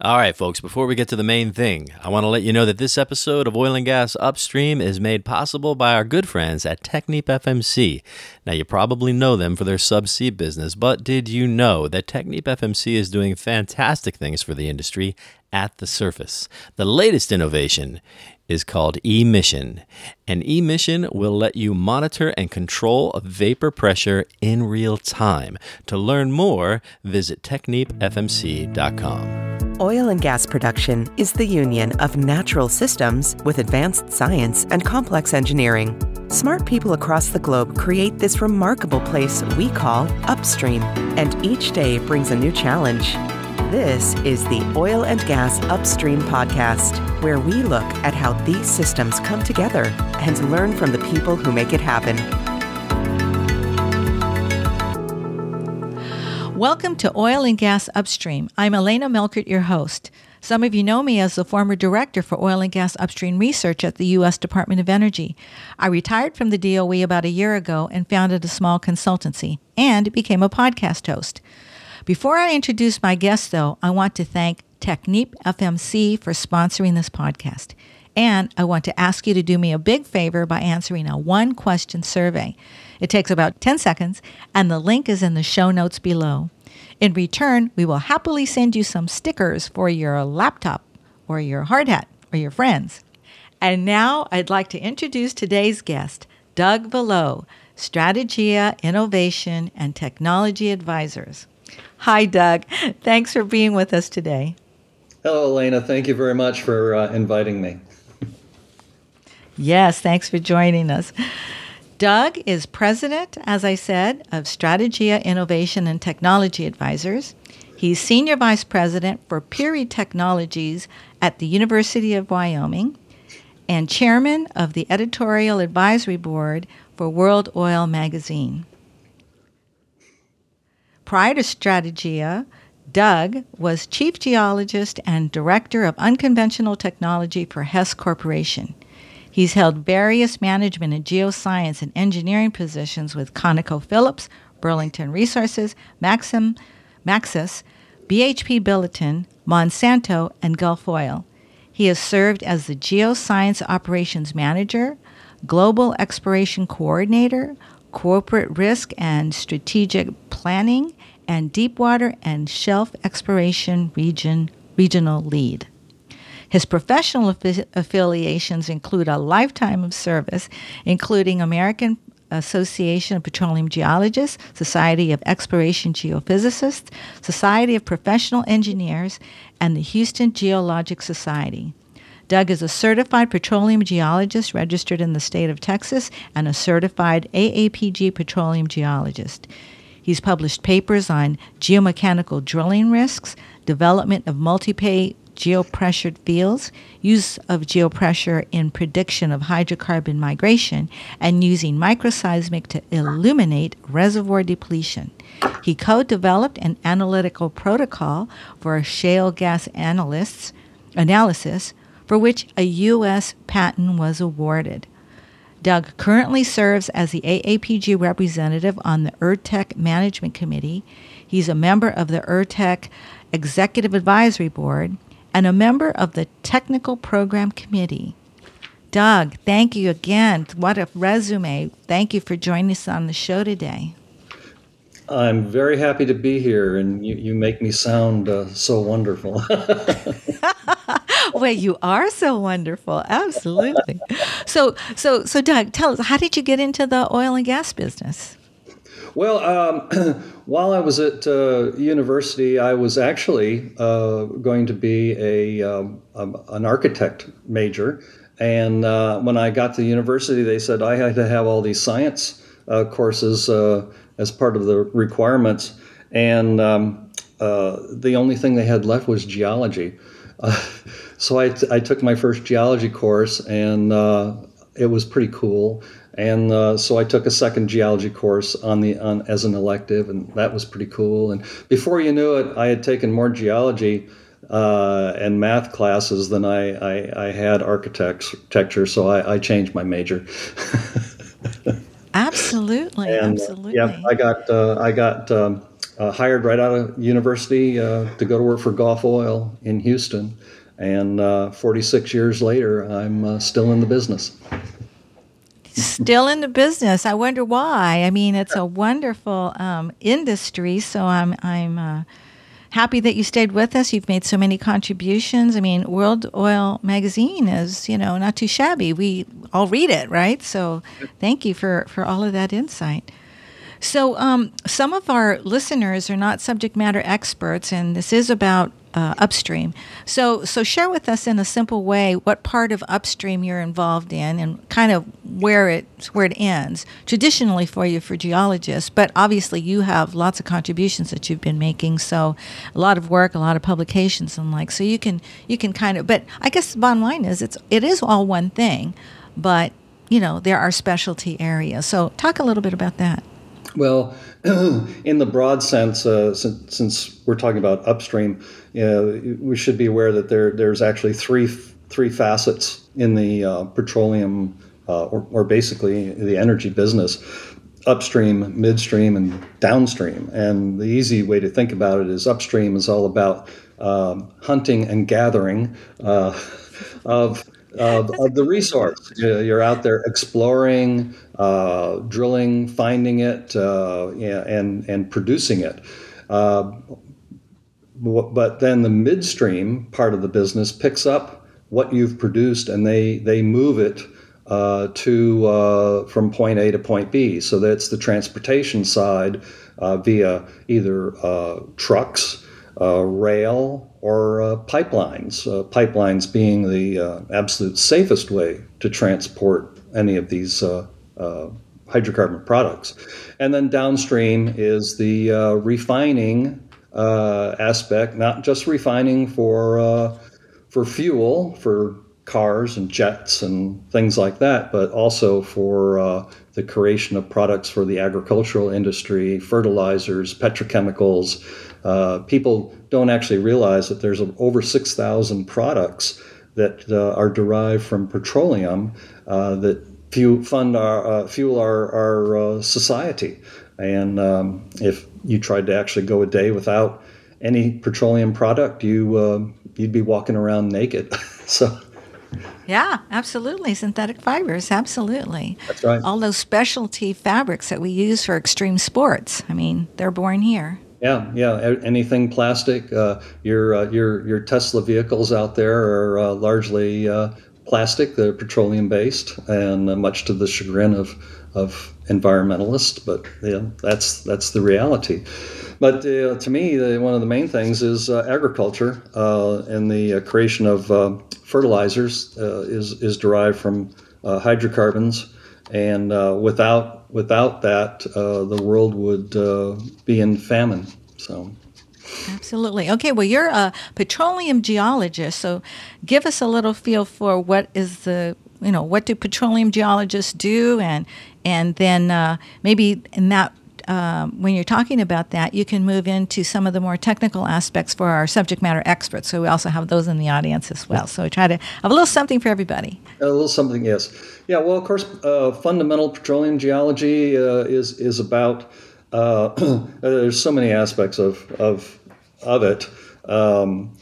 All right, folks, before we get to the main thing, I want to let you know that this episode of Oil and Gas Upstream is made possible by our good friends at Technip FMC. Now, you probably know them for their subsea business, but did you know that Technip FMC is doing fantastic things for the industry at the surface? The latest innovation is called emission. And emission will let you monitor and control vapor pressure in real time. To learn more, visit technipfmc.com. Oil and gas production is the union of natural systems with advanced science and complex engineering. Smart people across the globe create this remarkable place we call upstream, and each day brings a new challenge. This is the Oil and Gas Upstream Podcast, where we look at how these systems come together and learn from the people who make it happen. Welcome to Oil and Gas Upstream. I'm Elena Melchert, your host. Some of you know me as the former director for oil and gas upstream research at the U.S. Department of Energy. I retired from the DOE about a year ago and founded a small consultancy and became a podcast host. Before I introduce my guest, though, I want to thank Technip FMC for sponsoring this podcast. And I want to ask you to do me a big favor by answering a one question survey. It takes about 10 seconds, and the link is in the show notes below. In return, we will happily send you some stickers for your laptop or your hard hat or your friends. And now I'd like to introduce today's guest, Doug Valleau, Strategia Innovation and Technology Advisors. Hi, Doug. Thanks for being with us today. Hello, Elena. Thank you very much for uh, inviting me. yes, thanks for joining us. Doug is president, as I said, of Strategia Innovation and Technology Advisors. He's senior vice president for Peary Technologies at the University of Wyoming and chairman of the editorial advisory board for World Oil magazine. Prior to Strategia, Doug was chief geologist and director of unconventional technology for Hess Corporation. He's held various management and geoscience and engineering positions with ConocoPhillips, Burlington Resources, Maxim, Maxus, BHP Billiton, Monsanto, and Gulf Oil. He has served as the Geoscience Operations Manager, Global Exploration Coordinator, corporate risk and strategic planning, and deepwater and shelf exploration region regional lead. His professional affi- affiliations include a lifetime of service, including American Association of Petroleum Geologists, Society of Exploration Geophysicists, Society of Professional Engineers, and the Houston Geologic Society. Doug is a certified petroleum geologist registered in the state of Texas and a certified AAPG petroleum geologist. He's published papers on geomechanical drilling risks, development of multi-pay geopressured fields, use of geopressure in prediction of hydrocarbon migration, and using microseismic to illuminate reservoir depletion. He co-developed an analytical protocol for shale gas analysts analysis for which a U.S. patent was awarded. Doug currently serves as the AAPG representative on the URTeC Management Committee. He's a member of the URTeC Executive Advisory Board and a member of the Technical Program Committee. Doug, thank you again. What a resume. Thank you for joining us on the show today. I'm very happy to be here, and you, you make me sound uh, so wonderful. well, you are so wonderful. Absolutely. So, so, so, Doug, tell us, how did you get into the oil and gas business? Well, um, while I was at uh, university, I was actually uh, going to be a, um, an architect major. And uh, when I got to university, they said I had to have all these science uh, courses uh, as part of the requirements. And um, uh, the only thing they had left was geology. so I, t- I took my first geology course, and it was pretty cool and uh, so I took a second geology course on the on as an elective, and that was pretty cool. And before you knew it, I had taken more geology uh, and math classes than I, I, I had architecture. So I, I changed my major. absolutely, and, absolutely. Yeah, I got uh, I got um, uh, hired right out of university uh, to go to work for Gulf Oil in Houston. And uh, 46 years later, I'm uh, still in the business. Still in the business. I wonder why. I mean, it's a wonderful um, industry, so I'm I'm uh, happy that you stayed with us. You've made so many contributions. I mean, World Oil Magazine is you know not too shabby. We all read it, right? So, thank you for for all of that insight. So, um, some of our listeners are not subject matter experts, and this is about uh, upstream. So, so share with us in a simple way what part of upstream you're involved in, and kind of where it where it ends. Traditionally, for you for geologists, but obviously you have lots of contributions that you've been making. So, a lot of work, a lot of publications, and like. So you can you can kind of. But I guess the bottom line is it's it is all one thing, but you know there are specialty areas. So talk a little bit about that. Well, in the broad sense, uh, since, since, we're talking about upstream, know, we should be aware that there there's actually three three facets in the uh, petroleum uh, or, or basically the energy business upstream, midstream, and downstream. And the easy way to think about it is upstream is all about um, hunting and gathering uh, of of, of the resource. You're out there exploring, uh, drilling, finding it, uh, and and producing it. Uh, but then the midstream part of the business picks up what you've produced, and they they move it uh, to uh, from point A to point B. So that's the transportation side uh, via either trucks, rail, or uh, pipelines. Uh, pipelines being the uh, absolute safest way to transport any of these uh, uh, hydrocarbon products. And then downstream is the uh, refining aspect, not just refining for for fuel for cars and jets and things like that, but also for the creation of products for the agricultural industry, fertilizers, petrochemicals. Uh, people don't actually realize that there's over 6,000 products that uh, are derived from petroleum uh, that fuel, fund our, uh, fuel our, our uh, society. And um, if you tried to actually go a day without any petroleum product, you uh, you'd be walking around naked. so yeah, absolutely. Synthetic fibers, absolutely. That's right. All those specialty fabrics that we use for extreme sports. I mean, they're born here. Yeah, yeah. Anything plastic. Uh, your uh, your your Tesla vehicles out there are uh, largely uh, plastic. They're petroleum based, and uh, much to the chagrin of of environmentalists. But yeah, that's that's the reality. But uh, to me, the, one of the main things is agriculture and the creation of fertilizers is is derived from hydrocarbons, and without without that, the world would be in famine. So. Absolutely. Okay, well, you're a petroleum geologist, so give us a little feel for what is the, you know, what do petroleum geologists do, and and then uh, maybe in that um, when you're talking about that, you can move into some of the more technical aspects for our subject matter experts. So we also have those in the audience as well. So we try to have a little something for everybody. A little something, yes. Yeah. Well, of course, uh, fundamental petroleum geology uh, is is about. Uh, there's so many aspects of of of it. Um,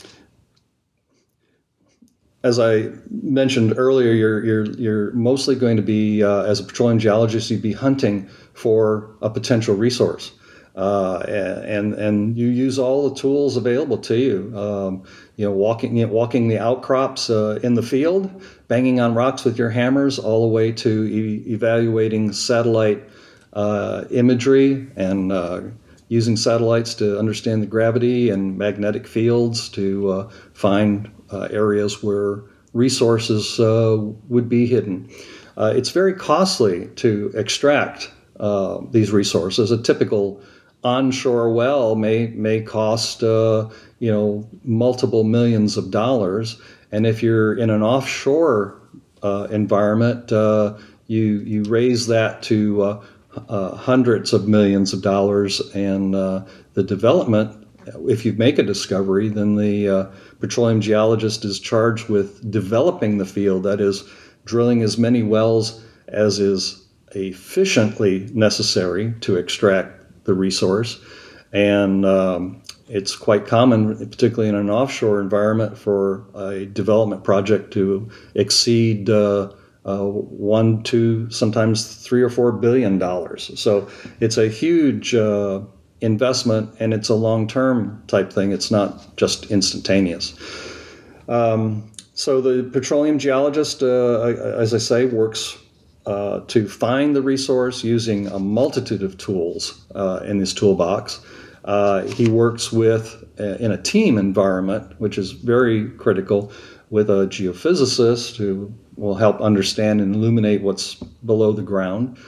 as I mentioned earlier, you're you're you're mostly going to be uh, as a petroleum geologist, you'd be hunting for a potential resource. Uh, and and you use all the tools available to you. Um, you know, walking you know, walking the outcrops uh, in the field, banging on rocks with your hammers, all the way to e- evaluating satellite uh, imagery and uh, using satellites to understand the gravity and magnetic fields to uh, find areas where resources would be hidden. it's very costly to extract uh, these resources. A typical onshore well may may cost uh, you know multiple millions of dollars, and if you're in an offshore uh, environment, uh, you you raise that to uh, hundreds of millions of dollars, and the development. If you make a discovery, then the petroleum geologist is charged with developing the field. That is, drilling as many wells as is efficiently necessary to extract the resource. and um, it's quite common, particularly in an offshore environment, for a development project to exceed uh, uh, one, two, sometimes three or four billion dollars. So it's a huge uh, investment, and it's a long-term type thing. It's not just instantaneous. Um, so the petroleum geologist, uh, as I say, works uh, to find the resource using a multitude of tools uh, in his toolbox. Uh, he works with, uh, in a team environment, which is very critical, with a geophysicist who will help understand and illuminate what's below the ground,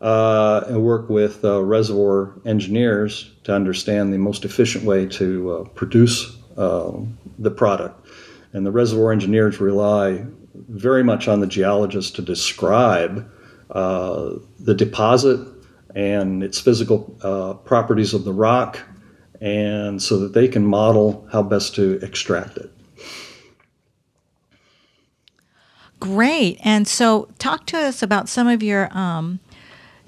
uh, and work with uh, reservoir engineers to understand the most efficient way to uh, produce the product. And the reservoir engineers rely very much on the geologist to describe the deposit and its physical uh, properties of the rock, and so that they can model how best to extract it. Great. And so, talk to us about some of your um,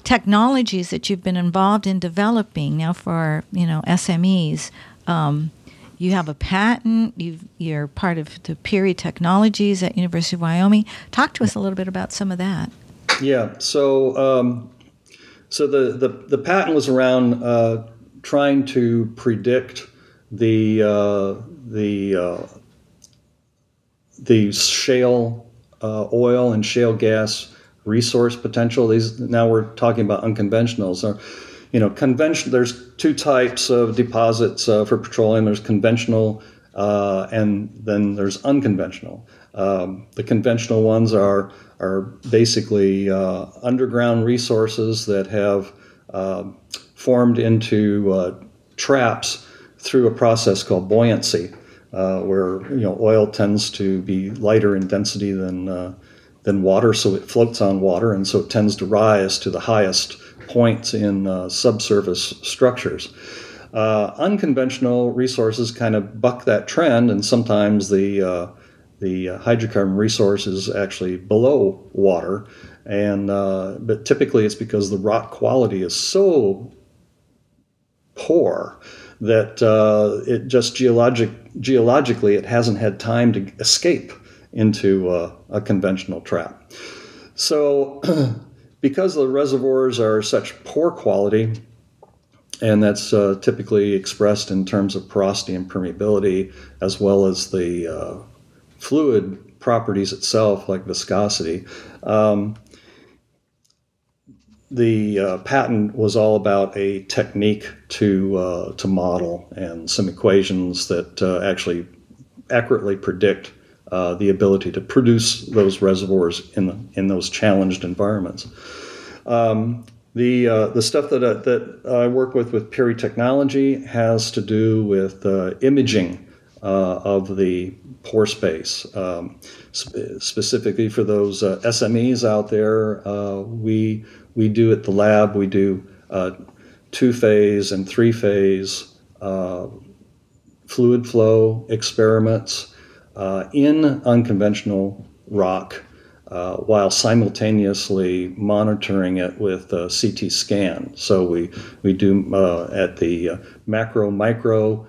technologies that you've been involved in developing now for you know SMEs. Um, you have a patent. you are part of the Peary Technologies at University of Wyoming. Talk to us a little bit about some of that. Yeah. So um, so the, the, the patent was around uh, trying to predict the uh, the uh, the shale uh, oil and shale gas resource potential. These now we're talking about unconventionals. So, you know, conventional. There's two types of deposits uh, for petroleum. There's conventional, uh, and then there's unconventional. Um, the conventional ones are are basically uh, underground resources that have uh, formed into uh, traps through a process called buoyancy, uh, where you know oil tends to be lighter in density than uh, than water, so it floats on water, and so it tends to rise to the highest points in uh, subsurface structures. unconventional resources kind of buck that trend, and sometimes the the uh, hydrocarbon resource is actually below water, and uh, but typically it's because the rock quality is so poor that uh, it just geologic geologically it hasn't had time to escape into uh, a conventional trap. So, because the reservoirs are such poor quality, and that's uh, typically expressed in terms of porosity and permeability, as well as the uh, fluid properties itself, like viscosity. Um, the uh, patent was all about a technique to uh, to model and some equations that uh, actually accurately predict uh, the ability to produce those reservoirs in in those challenged environments. Um, the uh, the stuff that I, uh, that I work with with Peary Technology has to do with imaging of the pore space. Um, sp- specifically for those uh, SMEs out there, uh, we we do at the lab we do uh, two phase and three phase uh, fluid flow experiments uh, in unconventional rock. Uh, while simultaneously monitoring it with a CT scan. So we, we do at the macro, micro,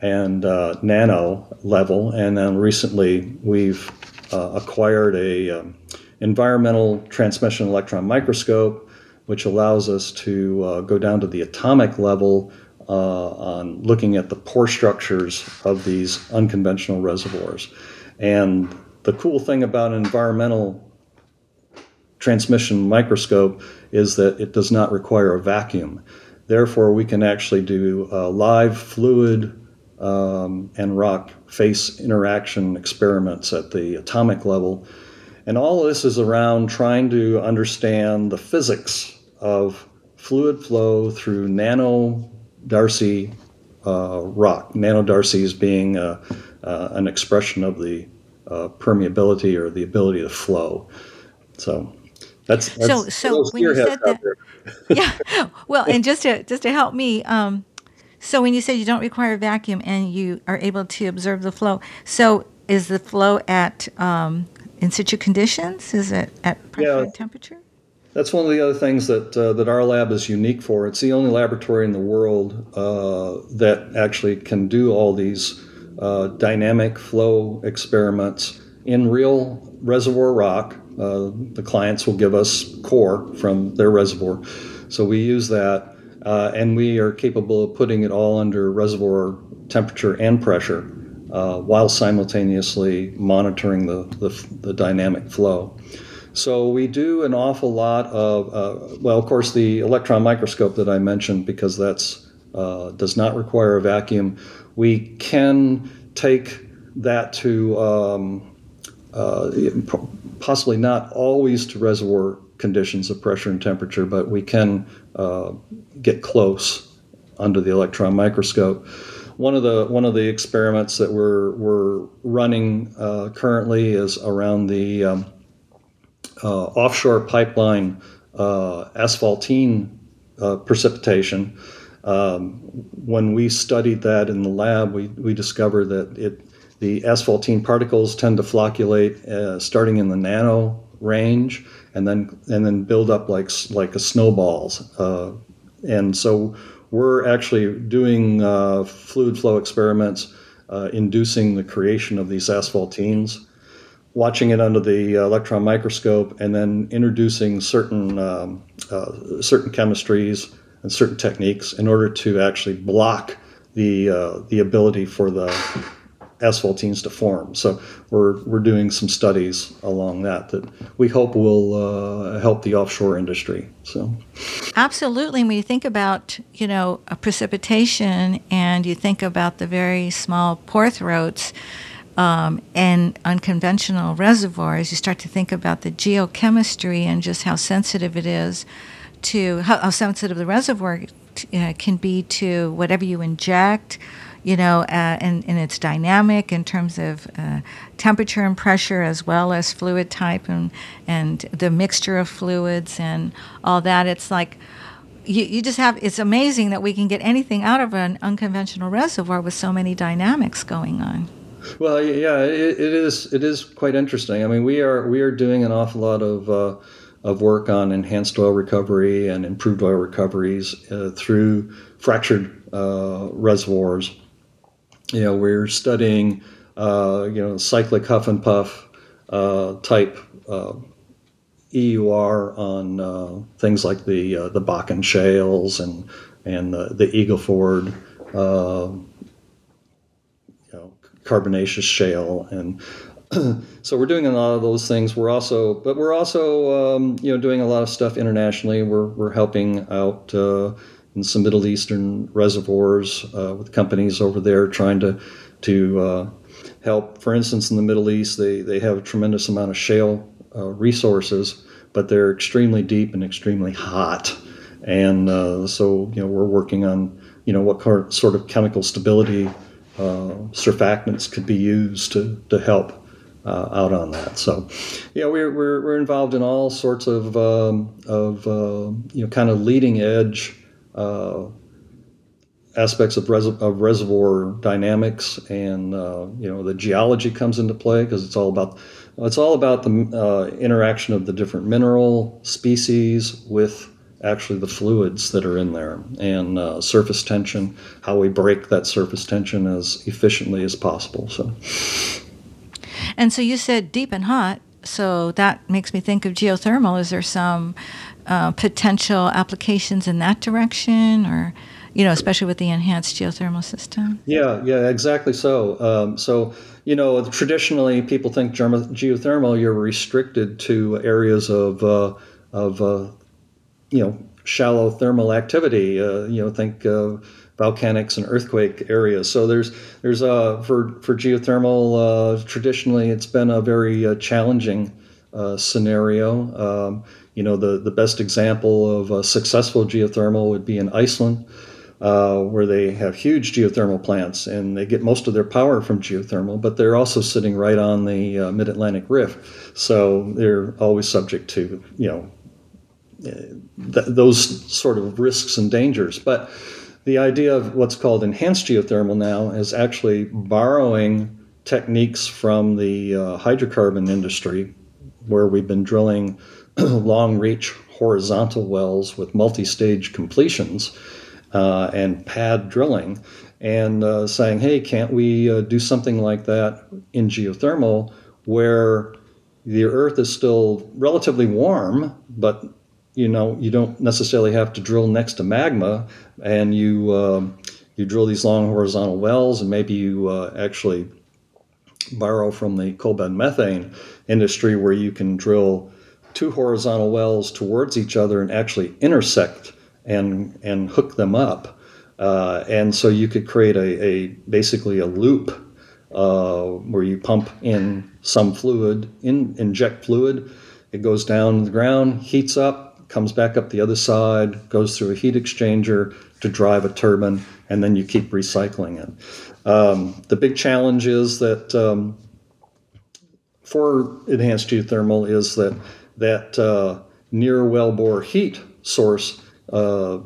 and uh, nano level. And then recently we've uh, acquired a um, environmental transmission electron microscope, which allows us to uh, go down to the atomic level uh, on looking at the pore structures of these unconventional reservoirs. And the cool thing about an environmental transmission microscope is that it does not require a vacuum. Therefore, we can actually do uh, live fluid um, and rock face interaction experiments at the atomic level. And all of this is around trying to understand the physics of fluid flow through nano Darcy uh, rock. Nano Darcy's being uh, uh, an expression of the uh, permeability or the ability to flow. So that's, that's so. So when you said that, yeah. Well, and just to just to help me, um, so when you say you don't require a vacuum and you are able to observe the flow, so is the flow at um, in situ conditions? Is it at pressure yeah. temperature? That's one of the other things that uh, that our lab is unique for. It's the only laboratory in the world uh, that actually can do all these uh, dynamic flow experiments in real reservoir rock. Uh, the clients will give us core from their reservoir, so we use that, uh, and we are capable of putting it all under reservoir temperature and pressure. Uh, while simultaneously monitoring the, the, the dynamic flow. So we do an awful lot of, uh, well, of course, the electron microscope that I mentioned, because that's uh, does not require a vacuum. We can take that to um, uh, possibly not always to reservoir conditions of pressure and temperature, but we can uh, get close under the electron microscope. One of the one of the experiments that we're we're running uh, currently is around the um, offshore pipeline uh, asphaltene uh, precipitation. Um, when we studied that in the lab, we, we discovered that it the asphaltene particles tend to flocculate uh, starting in the nano range and then and then build up like like a snowballs. Uh, and so we're actually doing uh, fluid flow experiments inducing the creation of these asphaltenes watching it under the electron microscope, and then introducing certain um, uh, certain chemistries and certain techniques in order to actually block the uh, the ability for the asphaltenes to form. So we're we're doing some studies along that that we hope will uh, help the offshore industry. So absolutely, when you think about you know precipitation and you think about the very small pore throats um, and unconventional reservoirs, you start to think about the geochemistry and just how sensitive it is to how, how sensitive the reservoir uh, can be to whatever you inject. You know, uh, and, and it's dynamic in terms of uh, temperature and pressure, as well as fluid type and and the mixture of fluids and all that. It's like you, you just have it's amazing that we can get anything out of an unconventional reservoir with so many dynamics going on. Well, yeah, it, it is. It is quite interesting. I mean, we are we are doing an awful lot of uh, of work on enhanced oil recovery and improved oil recoveries uh, through fractured uh, reservoirs. You know, we're studying uh, you know cyclic huff and puff uh, type uh, EUR on things like the the Bakken shales and and the, the Eagle Ford carbonaceous shale and so we're doing a lot of those things. We're also, but we're also, um, you know, doing a lot of stuff internationally. We're, we're helping out uh, in some Middle Eastern reservoirs uh, with companies over there trying to to uh, help. For instance, in the Middle East, they they have a tremendous amount of shale uh, resources, but they're extremely deep and extremely hot. And uh, so, you know, we're working on, you know, what sort of chemical stability surfactants could be used to, to help uh, out on that. So, yeah, we're, we're, we're involved in all sorts of, um, of uh, you know, kind of leading edge uh, aspects of, res- of reservoir dynamics and, uh, you know, the geology comes into play because it's all about it's all about the uh, interaction of the different mineral species with actually the fluids that are in there and uh, surface tension, how we break that surface tension as efficiently as possible. So, and so you said deep and hot. So that makes me think of geothermal. Is there some uh, potential applications in that direction, or you know, especially with the enhanced geothermal system? Yeah, yeah, exactly. So, um, so you know, traditionally people think geothermal you're restricted to areas of uh, of uh, you know shallow thermal activity. Uh, you know, think uh, volcanics and earthquake areas. So there's there's uh, for for geothermal uh, traditionally it's been a very uh, challenging uh, scenario. Um, you know, the the best example of a successful geothermal would be in Iceland. Uh, where they have huge geothermal plants and they get most of their power from geothermal, but they're also sitting right on the uh, mid-Atlantic Rift, so they're always subject to you know th- those sort of risks and dangers. But the idea of what's called enhanced geothermal now is actually borrowing techniques from the uh, hydrocarbon industry, where we've been drilling long reach horizontal wells with multi-stage completions uh, and pad drilling, and uh, saying, "Hey, can't we uh, do something like that in geothermal, where the Earth is still relatively warm, but you know you don't necessarily have to drill next to magma, and you um, you drill these long horizontal wells, and maybe you uh, actually borrow from the coal bed methane industry, where you can drill." two horizontal wells towards each other and actually intersect and and hook them up. Uh, and so you could create a, a basically a loop uh, where you pump in some fluid, in, inject fluid, it goes down to the ground, heats up, comes back up the other side, goes through a heat exchanger to drive a turbine, and then you keep recycling it. Um, the big challenge is that um, for enhanced geothermal is that that uh, near wellbore heat source, uh,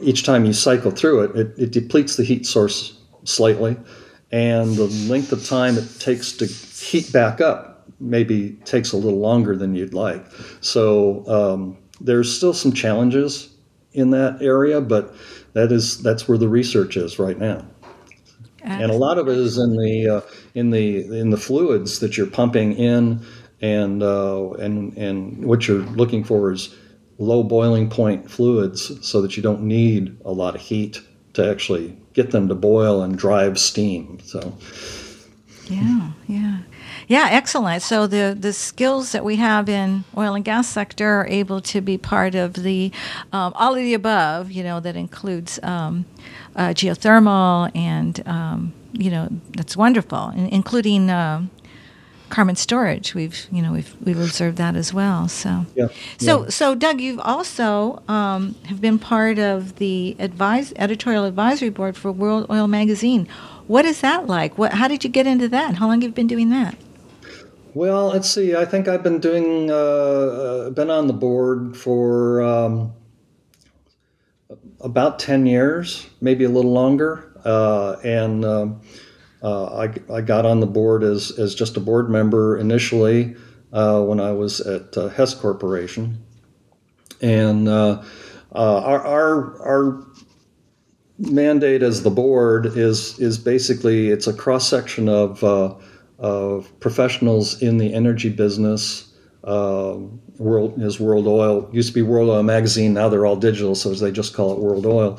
each time you cycle through it, it, it, depletes the heat source slightly, and the length of time it takes to heat back up maybe takes a little longer than you'd like. So um, there's still some challenges in that area, but that is that's where the research is right now. And a lot of it is in the uh, in the in the fluids that you're pumping in and uh, and and what you're looking for is low boiling point fluids, so that you don't need a lot of heat to actually get them to boil and drive steam. So. Yeah, yeah. Yeah, excellent. So the the skills that we have in oil and gas sector are able to be part of the um, all of the above. You know that includes um, uh, geothermal and um, you know that's wonderful, including uh, carbon storage. We've you know we've we've observed that as well. So yeah. So yeah. so Doug, you've also um, have been part of the advise editorial advisory board for World Oil Magazine. What is that like? What how did you get into that? How long have you been doing that? Well, let's see. I think I've been doing uh, uh, been on the board for um, about ten years, maybe a little longer, uh, and. Um, uh, I, I got on the board as, as just a board member initially uh, when I was at Hess Corporation. And our, our, our mandate as the board is, is basically it's a cross section of, of professionals in the energy business. Uh, World is World Oil used to be World Oil Magazine. Now they're all digital, so they just call it World Oil.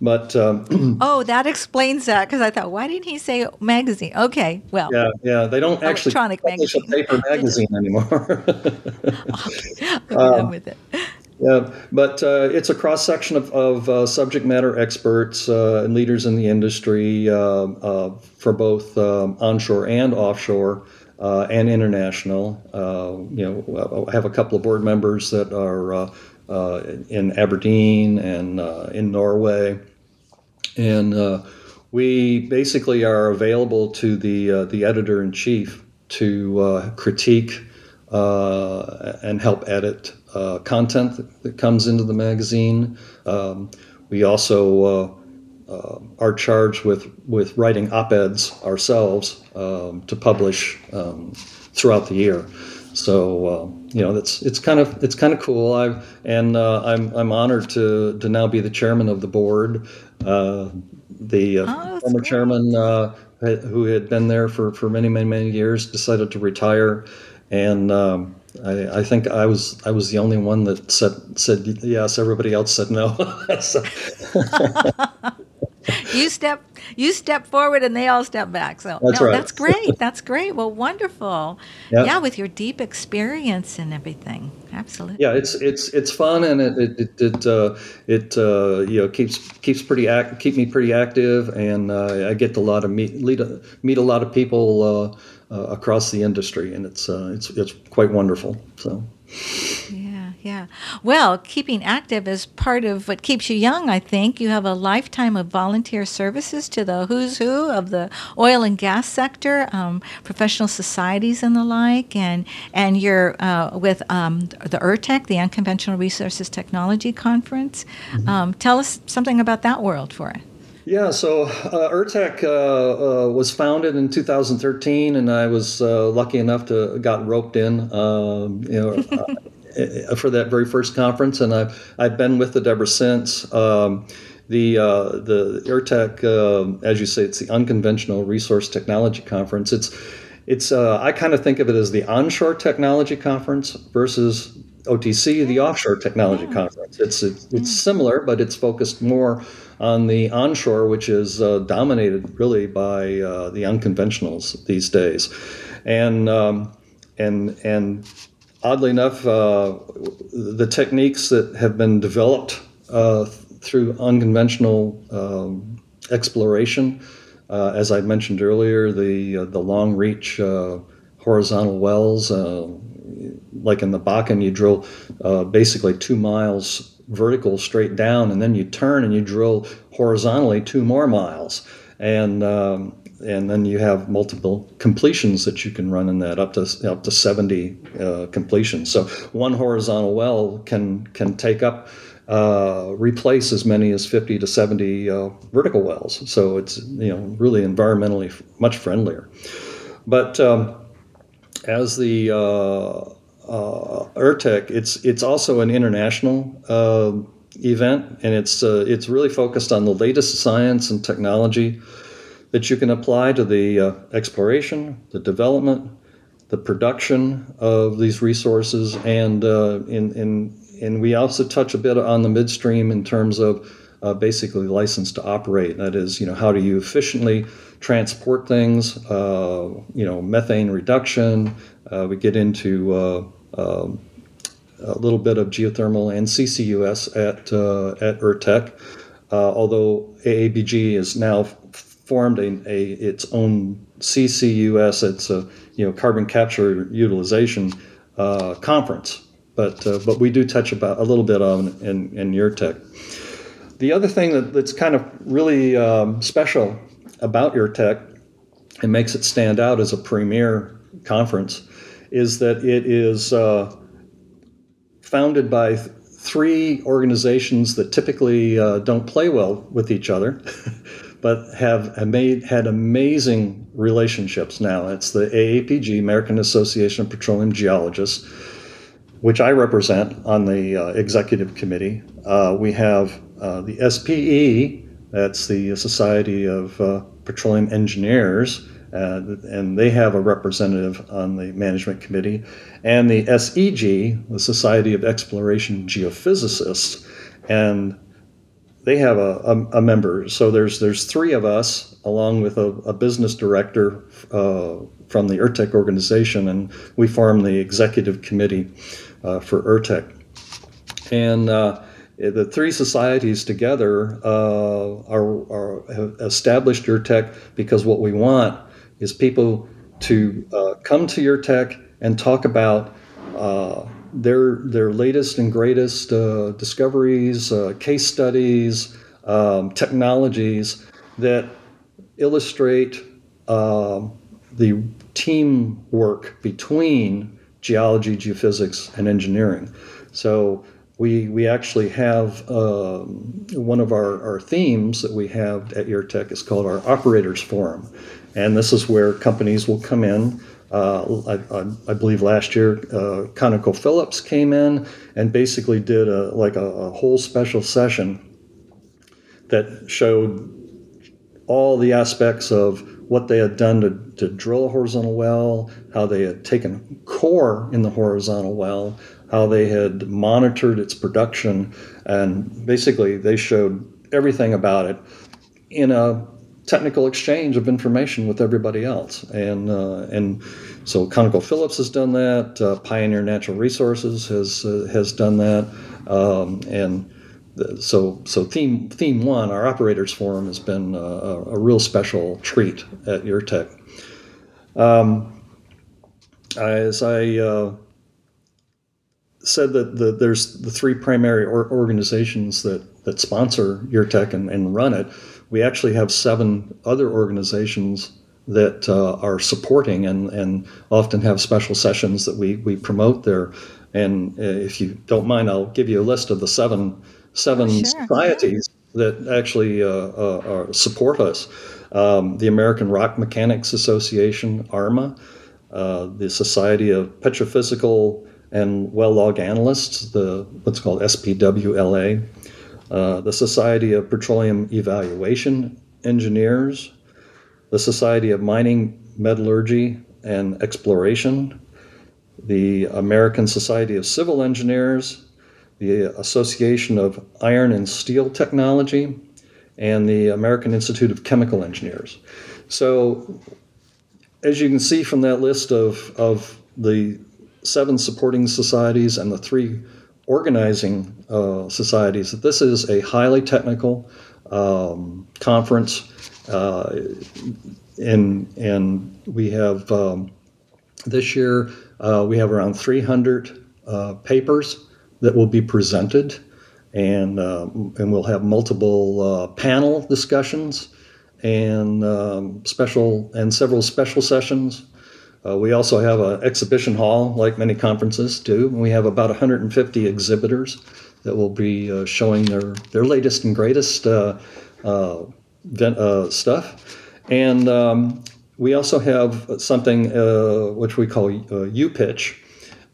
But um, oh, that explains that because I thought, why didn't he say magazine? Okay, well, yeah, yeah, they don't actually electronic publish magazine. a paper magazine anymore. okay, um, with it. Yeah, but uh, it's a cross section of, of uh, subject matter experts uh, and leaders in the industry uh, uh, for both um, onshore and offshore uh, and international. you know, I have a couple of board members that are in Aberdeen and in Norway and we basically are available to the the editor in chief to critique and help edit uh, content that, that, comes into the magazine. Um, we also uh, are charged with with writing op-eds ourselves um, to publish um, throughout the year. So you know that's it's kind of it's kind of cool. I and I'm I'm honored to to now be the chairman of the board. Uh, the uh, oh, former chairman, uh, who had been there for, for many, many, many years, decided to retire, and um, I, I, think I was I was the only one that said said yes. Everybody else said no. you step you step forward and they all step back. So that's no, right. that's great. That's great. Well, wonderful. Yep. Yeah, with your deep experience and everything. Absolutely. Yeah, it's it's it's fun and it it it, uh, it uh, you know keeps keeps pretty act keep me pretty active and uh, I get a lot of meet a, meet a lot of people uh, across the industry and it's uh, it's it's quite wonderful. So. Yeah yeah. Well, keeping active is part of what keeps you young, I think. You have a lifetime of volunteer services to the who's who of the oil and gas sector, um, professional societies and the like, and and you're uh, with um, the URTEC, the Unconventional Resources Technology Conference. Mm-hmm. Um, tell us something about that world for us. Yeah, so uh, URTEC uh, uh, was founded in 2013, and I was uh, lucky enough to got roped in. Um, you know, for that very first conference, and I've I've been with it ever since. Um, the uh, the URTeC, uh, as you say, it's the Unconventional Resource Technology Conference. It's it's uh, I kind of think of it as the onshore technology conference versus OTC, the offshore technology yeah. conference. It's it's, it's yeah. similar, but it's focused more on the onshore, which is uh, dominated really by uh, the unconventionals these days, and um, and and oddly enough, uh, the techniques that have been developed uh, through unconventional um, exploration, uh, as I mentioned earlier, the uh, the long reach horizontal wells like in the Bakken, you drill basically two miles vertical straight down, and then you turn and you drill horizontally two more miles, and um, and then you have multiple completions that you can run in that up to up to 70 uh, completions. So one horizontal well can can take up uh, replace as many as 50 to 70 uh, vertical wells. So it's you know really environmentally much friendlier. But um, as the uh, uh, URTeC, it's it's also an international uh, event, and it's uh, it's really focused on the latest science and technology that you can apply to the uh, exploration, the development, the production of these resources, and uh, in, in and we also touch a bit on the midstream in terms of uh, basically license to operate. That is, you know, how do you efficiently transport things? Uh, you know, methane reduction. Uh, we get into uh, um, a little bit of geothermal and CCUS at uh, at URTeC, uh, although AAPG is now formed a, a, its own CCUS. It's a you know carbon capture utilization uh, conference, but uh, but we do touch about a little bit on in in URTeC. The other thing that, that's kind of really um, special about URTeC and makes it stand out as a premier conference is that it is uh, founded by th- three organizations that typically uh, don't play well with each other, but have, made had amazing relationships now. It's the AAPG, American Association of Petroleum Geologists, which I represent on the uh, executive committee. Uh, we have uh, the SPE, that's the Society of uh, Petroleum Engineers uh, and they have a representative on the management committee, and the SEG, the Society of Exploration Geophysicists, and they have a, a, a member. So there's there's three of us, along with a, a business director uh, from the URTeC organization, and we form the executive committee uh, for URTeC. And uh, the three societies together uh, are, are, have established URTeC because what we want is people to uh, come to URTeC and talk about uh, their their latest and greatest uh, discoveries, uh, case studies, um, technologies that illustrate um, the teamwork between geology, geophysics, and engineering. So we, we actually have um, one of our, our themes that we have at URTeC is called our Operators Forum. And this is where companies will come in. Uh, I, I, I, believe last year, uh, ConocoPhillips came in and basically did a, like a, a whole special session that showed all the aspects of what they had done to, to drill a horizontal well, how they had taken core in the horizontal well, how they had monitored its production, and basically they showed everything about it in a technical exchange of information with everybody else. And uh, and so ConocoPhillips has done that. Uh, Pioneer Natural Resources has uh, has done that. Um, and the, so so theme theme one, our operators forum, has been uh, a, a real special treat at URTeC. Um, as I uh, said that the, there's the three primary or organizations that, that sponsor URTeC and, and run it we actually have seven other organizations that uh, are supporting and, and often have special sessions that we, we promote there. And uh, if you don't mind, I'll give you a list of the seven seven sure. societies that actually uh, uh support us. Um, the American Rock Mechanics Association, ARMA, uh, the Society of Petrophysical and well log analysts, the what's called SPWLA, uh, the Society of Petroleum Evaluation Engineers, the Society of Mining Metallurgy and Exploration, the American Society of Civil Engineers, the Association of Iron and Steel Technology, and the American Institute of Chemical Engineers. So, as you can see from that list of, of the seven supporting societies and the three organizing uh, societies, that this is a highly technical um, conference. Uh, and, and we have um, this year uh, we have around 300 uh, papers that will be presented, and uh, and we'll have multiple uh, panel discussions and um, special and several special sessions. Uh, we also have an exhibition hall, like many conferences do. We have about 150 exhibitors that will be uh, showing their their latest and greatest stuff. And um, we also have something uh, which we call uh, UPitch.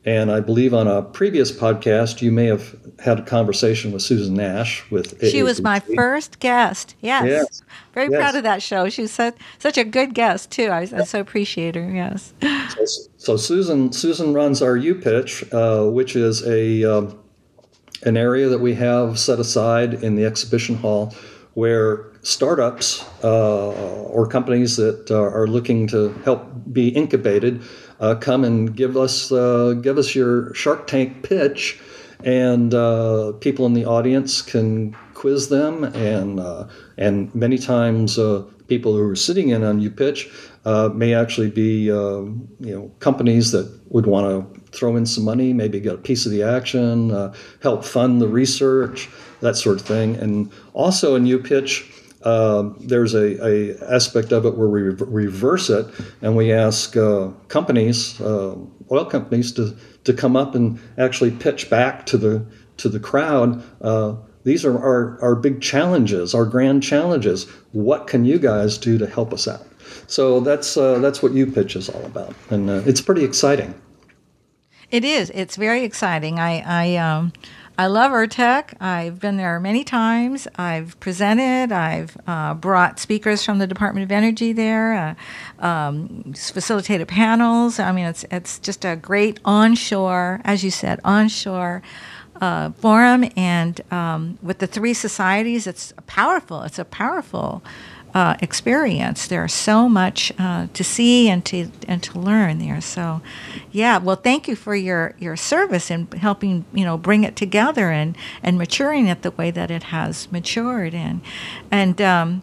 And I believe on a previous podcast, you may have had a conversation with Susan Nash. With she was my first guest. Yes, yes. very yes. proud of that show. She's such such a good guest too. I, I so appreciate her. Yes. So, so Susan Susan runs our UPitch, uh, which is a um, an area that we have set aside in the exhibition hall where startups uh, or companies that uh, are looking to help be incubated uh, come and give us uh, give us your Shark Tank pitch, and uh, people in the audience can quiz them, and uh, and many times people who are sitting in on UPitch may actually be you know companies that would want to throw in some money, maybe get a piece of the action, help fund the research that sort of thing. And also in UPitch, uh, there's a, a, aspect of it where we re- reverse it and we ask uh, companies, uh, oil companies, to, to come up and actually pitch back to the to the crowd. Uh, these are our, our big challenges, our grand challenges. What can you guys do to help us out? So that's uh, that's what UPitch is all about, and uh, it's pretty exciting. It is. It's very exciting. I I um, I love URTeC. I've been there many times. I've presented. I've uh, brought speakers from the Department of Energy there, uh, um, facilitated panels. I mean, it's it's just a great onshore, as you said, onshore uh, forum. And um, with the three societies, it's powerful. It's a powerful uh, experience. There's so much uh, to see and to and to learn there. So, yeah. Well, thank you for your your service in helping you know bring it together and and maturing it the way that it has matured. And and um,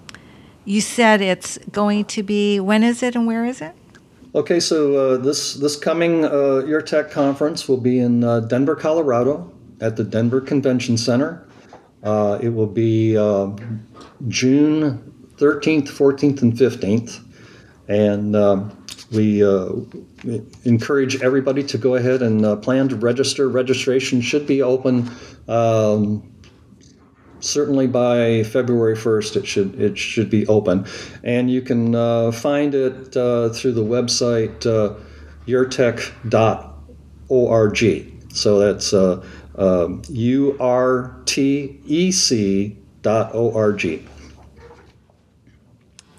you said it's going to be when is it and where is it? Okay, so uh, this this coming uh, URTeC conference will be in uh, Denver, Colorado, at the Denver Convention Center. Uh, it will be uh, June 13th, 14th, and 15th. And um, we uh, encourage everybody to go ahead and uh, plan to register. Registration should be open um, certainly by February 1st. It should it should be open, and you can uh, find it uh, through the website uh, urtec.org. So that's uh, um, U R T E C dot O R G.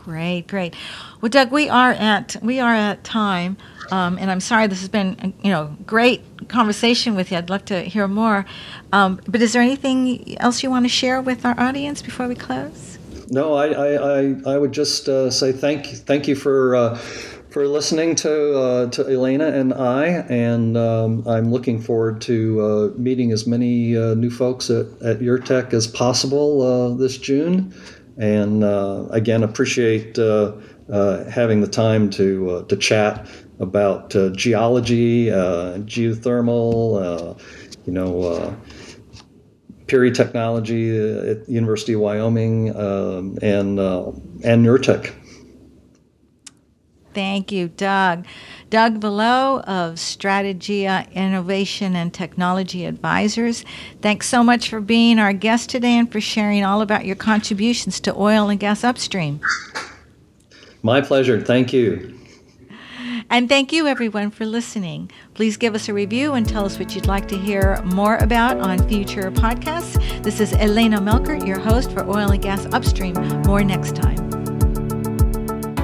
Great, great. Well, Doug, we are at we are at time, um, and I'm sorry this has been you know great conversation with you. I'd love to hear more. Um, but is there anything else you want to share with our audience before we close? No, I I, I, I would just uh, say thank thank you for. Uh, for listening to uh, to Elena and I, and um, I'm looking forward to uh, meeting as many uh, new folks at, at URTeC as possible uh, this June and uh, again appreciate uh, uh, having the time to to chat about geology, geothermal, you know. Piri Technology at the University of Wyoming um, and and URTeC. Thank you, Doug. Doug Valleau of Strategia Innovation and Technology Advisors. Thanks so much for being our guest today and for sharing all about your contributions to oil and gas upstream. My pleasure. Thank you. And thank you, everyone, for listening. Please give us a review and tell us what you'd like to hear more about on future podcasts. This is Elena Melchert, your host for Oil and Gas Upstream. More next time.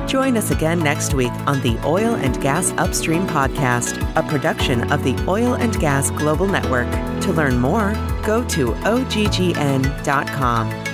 Join us again next week on the Oil and Gas Upstream podcast, a production of the Oil and Gas Global Network. To learn more, go to oggn.com.